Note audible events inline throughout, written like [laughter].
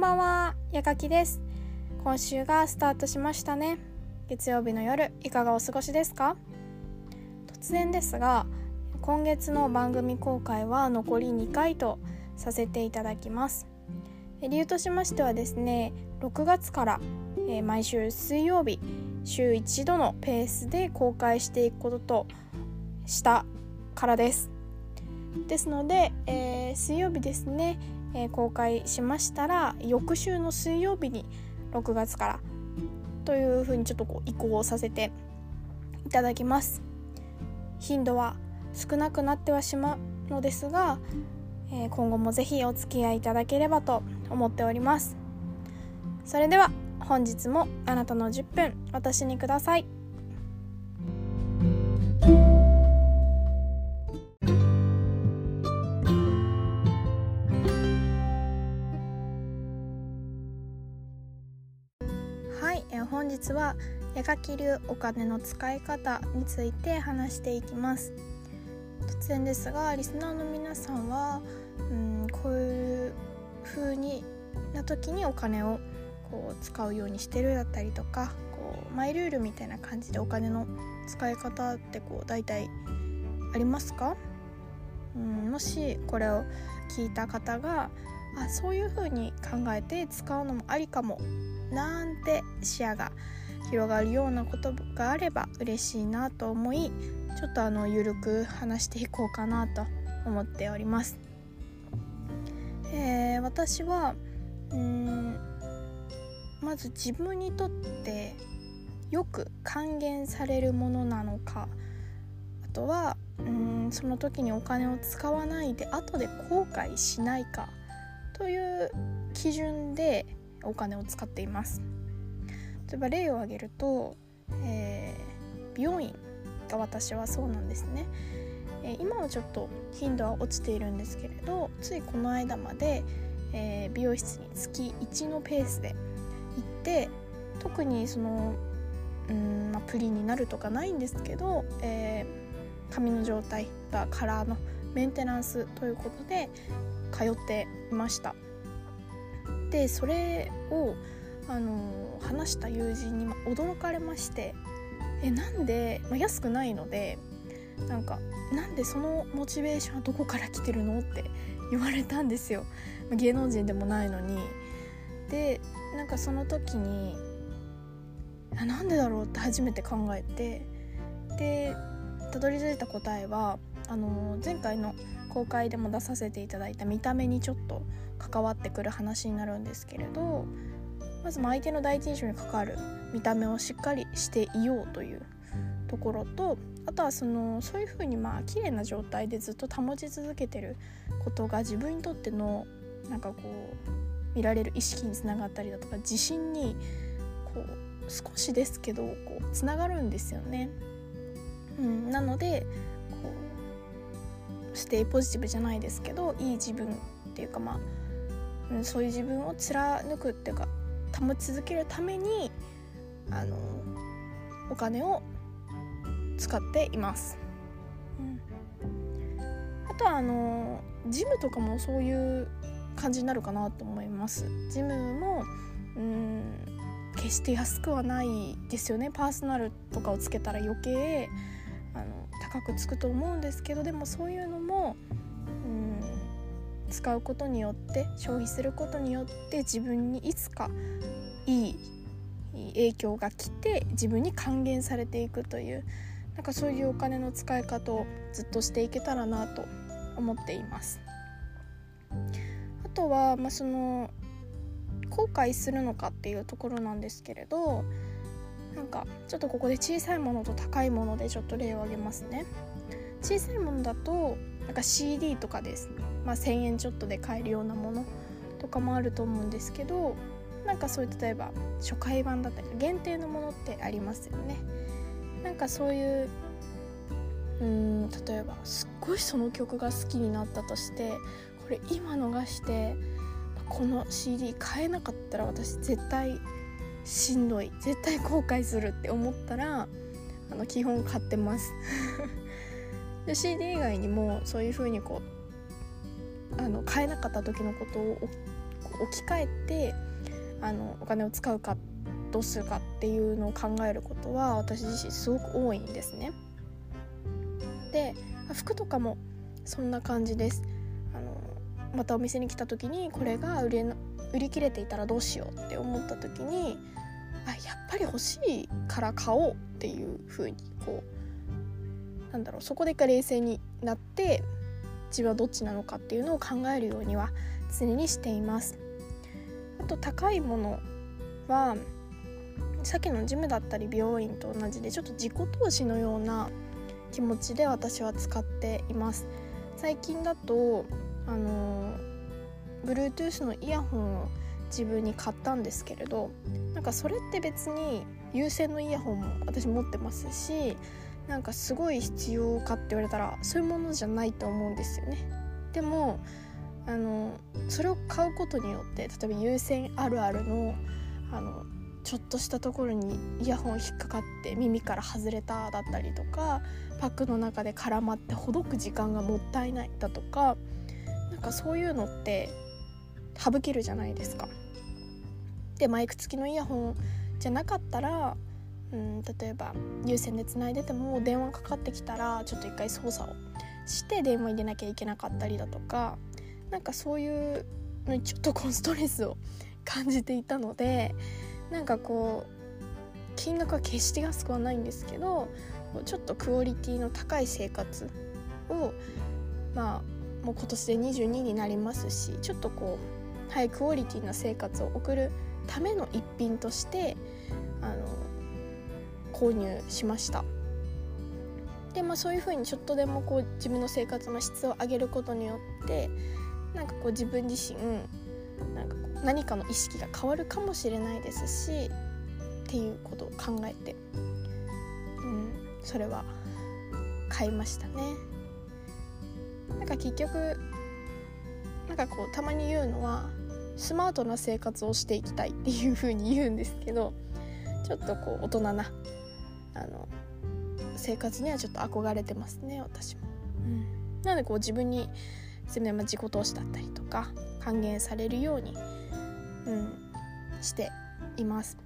んばんは、やかきです。今週がスタートしましたね。月曜日の夜いかがお過ごしですか？突然ですが今月の番組公開は残り2回とさせていただきます。理由としましてはですね6月からえ毎週水曜日週1度のペースで公開していくこととしたからです。ですので、えー、水曜日ですねえー、公開しましたら翌週の水曜日に6月からというふうにちょっとこう移行させていただきます。頻度は少なくなってはしまうのですが、えー、今後もぜひお付き合いいただければと思っております。それでは本日もあなたの10分私にください。え本日は矢書流お金の使い方について話していきます。突然ですがリスナーの皆さんはうんこういう風にな時にお金をこう使うようにしてるだったりとかこうマイルールみたいな感じでお金の使い方ってこう大体ありますか？うんもしこれを聞いた方があそういう風に考えて使うのもありかもなんて視野が広がるようなことがあれば嬉しいなと思いちょっとあのゆるく話していこうかなと思っております。えー、私はうんまず自分にとってよく還元されるものなのかあとはうんその時にお金を使わないで後で後悔しないかという基準でお金を使っています。例えば例を挙げると、えー、美容院が私はそうなんですね、えー、今はちょっと頻度は落ちているんですけれどついこの間まで、えー、美容室に月1のペースで行って特にそのうん、まあ、プリンになるとかないんですけど、えー、髪の状態がカラーのメンテナンスということで通っていました。でそれをあの話した友人に驚かれましてえなんで、まあ、安くないのでなんかなんでそのモチベーションはどこから来てるのって言われたんですよ。芸能人でもないのに。でなんかその時にあなんでだろうって初めて考えてでたどり着いた答えはあの前回の公開でも出させていただいた見た目にちょっと関わってくる話になるんですけれどまず相手の第一印象に関わる見た目をしっかりしていようというところとあとはそのそういうふうにまあ綺麗な状態でずっと保ち続けてることが自分にとってのなんかこう見られる意識につながったりだとか自信にこう少しですけどこうつながるんですよね。うん、なのでステイポジティブじゃないですけどいい自分っていうかまあうん、そういう自分を貫くっていうか保ち続けるためにあのお金を使っています。うん、あとはあのジムとかもそういう感じになるかなと思います。ジムもうん決して安くはないですよねパーソナルとかをつけたら余計高くつくと思うんですけどでもそういうのもうん使うことによって消費することによって自分にいつかいい影響が来て自分に還元されていくというなんかそういうお金の使い方をずっとしていけたらなと思っています。あとは、まあ、その後悔するのかっていうところなんですけれどなんかちょっとここで小さいものと高いものでちょっと例を挙げますね。小さいものだとなんか CD とかです、まあ、1,000円ちょっとで買えるようなものとかもあると思うんですけどなんかそういう例えば初回版だったり限定のものってありますよねなんかそういううん例えばすっごいその曲が好きになったとしてこれ今逃してこの CD 買えなかったら私絶対しんどい絶対後悔するって思ったらあの基本買ってます [laughs] で CD 以外にもそういう風にこうあの買えなかった時のことを置き換えてあのお金を使うかどうするかっていうのを考えることは私自身すごく多いんですね。で服とかもそんな感じです。あのまたお店に来た時にこれが売れ売り切れていたらどうしようって思った時にあやっぱり欲しいから買おうっていう風にこうなんだろうそこで一回冷静になって自分はどっちなのかっていうのを考えるようには常にしています。あと高いものはさっきのジムだったり美容院と同じでちょっと自己投資のような気持ちで私は使っています最近だとあの Bluetooth のイヤホンを自分に買ったんですけれどなんかそれって別に有線のイヤホンも私持ってますしなんかすごい必要かって言われたらそういうものじゃないと思うんですよね。でもあのそれを買うことによって例えば有線あるあるのあのちょっとしたところにイヤホン引っかかって耳から外れただったりとかパックの中で絡まってほどく時間がもったいないだとかなんかそういうのって省けるじゃないですか。でマイク付きのイヤホンじゃなかったら、うん、例えば有線でつないでても電話かかってきたらちょっと一回操作をして電話入れなきゃいけなかったりだとかなんかそういうのにちょっとこうストレスを感じていたのでなんかこう金額は決して安くはないんですけどちょっとクオリティの高い生活をまあもう今年で22になりますしちょっとこうハイクオリティな生活を送るための一品としてあの購入しましたでまあそういうふうにちょっとでもこう自分の生活の質を上げることによってなんかこう自分自身なんかこう何かの意識が変わるかもしれないですしっていうことを考えて、うん、それは買いましたね。なんか結局なんかこうたまに言うのはスマートな生活をしていきたいっていう風に言うんですけどちょっとこう大人なあの生活にはちょっと憧れてますね私も。うん、なのでこう自分に自己投資だったりとか還元されるように、うん、しています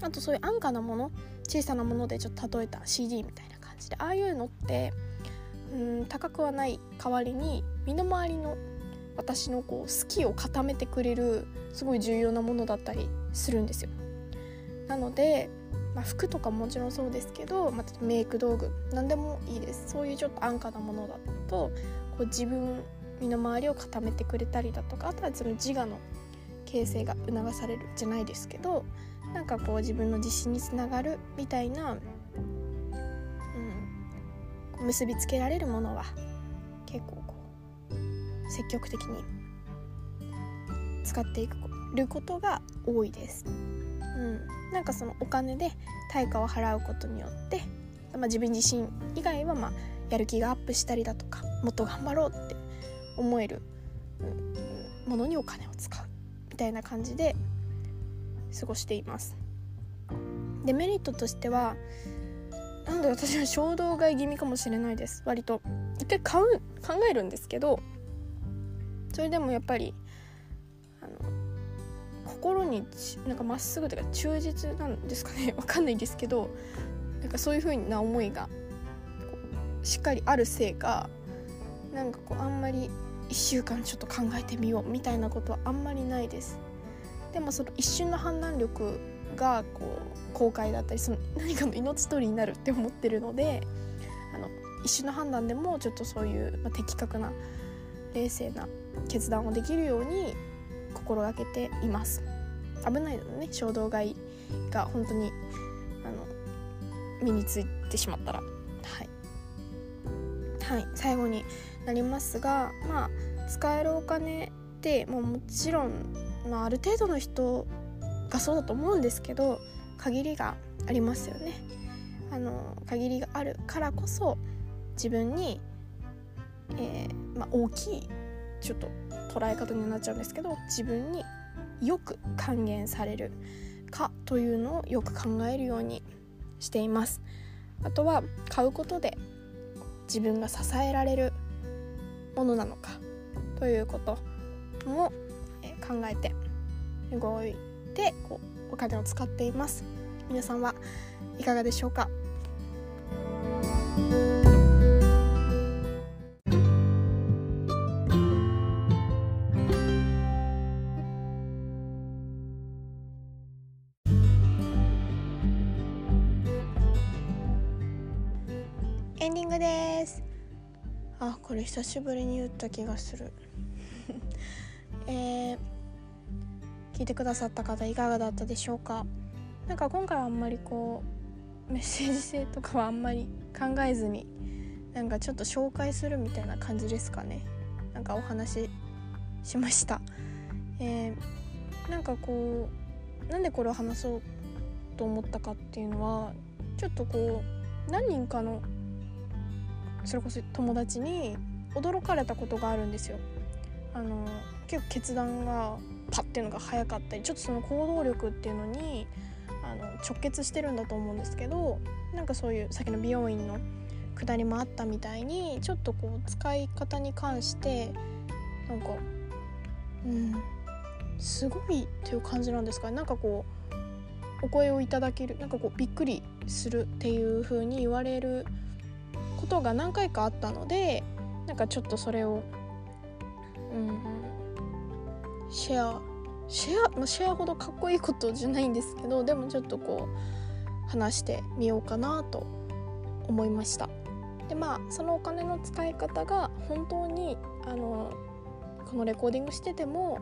あとそういう安価なもの小さなものでちょっと例えた CD みたいな感じでああいうのってうん高くはない代わりに身の回りの私のこう好きを固めてくれるすごい重要なものだったりするんですよ。なので、まあ、服とかもちろんそうですけど、まあ、メイク道具何でもいいです。そういうちょっと安価なものだとこう自分身の回りを固めてくれたりだとかあとはその自我の形成が促されるじゃないですけどなんかこう自分の自信につながるみたいな、うん、結びつけられるものは結構積極的に使っていくることが多いです。うん、なんかそのお金で対価を払うことによって、まあ、自分自身以外はまあやる気がアップしたりだとかもっと頑張ろうって思える、ものにお金を使うみたいな感じで過ごしています。デメリットとしてはなんで私は衝動買い気味かもしれないです。割と。一回買う考えるんですけどそれでもやっぱりあの心になんかまっすぐというか忠実なんですかね。[laughs] わかんないですけどなんかそういう風な思いがしっかりあるせいかなんかこうあんまり1週間ちょっと考えてみようみたいなことはあんまりないです。でもその一瞬の判断力がこう後悔だったりその何かの命取りになるって思ってるのであの一瞬の判断でもちょっとそういう、まあ、的確な冷静な決断をできるように心がけています。危ないのでね衝動買いが本当にあの身についてしまったら。はい。はい最後になりますがまあ使えるお金ってもうもちろんまあ、ある程度の人がそうだと思うんですけど限りがありますよね。あの限りがあるからこそ自分に、えー、まあ、大きいちょっと捉え方になっちゃうんですけど自分によく還元されるかというのをよく考えるようにしています。あとは買うことで自分が支えられるものなのかということも考考えて動いてこうお金を使っています皆さんはいかがでしょうか？エンディングです。あこれ久しぶりに言った気がする。[laughs] えー、聞いてくださった方いかがだったでしょうか？なんか今回はあんまりこうメッセージ性とかはあんまり考えずになんかちょっと紹介するみたいな感じですかね。なんかお話ししました。えー、なんかこうなんでこれを話そうと思ったかっていうのはちょっとこう何人かのそれこそ友達に驚かれたことがあるんですよ。あの結構決断がパッていうのが早かったりちょっとその行動力っていうのにあの直結してるんだと思うんですけどなんかそういうさっきの美容院の下りもあったみたいにちょっとこう使い方に関してなんかうんすごいっていう感じなんですかねなんかこうお声をいただけるなんかこうびっくりするっていう風に言われることが何回かあったのでなんかちょっとそれを、うん、シェアシェア、まあ、シェアほどかっこいいことじゃないんですけどでもちょっとこう話してみようかなと思いました。でまあそのお金の使い方が本当にあのこのレコーディングしてても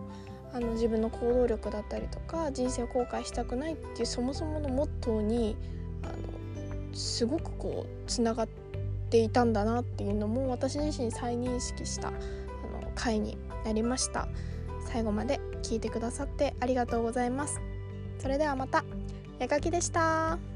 あの自分の行動力だったりとか人生を後悔したくないっていうそもそものモットーにあのすごくこうつながってていたんだなっていうのも私自身再認識したあの回になりました。最後まで聞いてくださってありがとうございます。それではまた。やかきでした。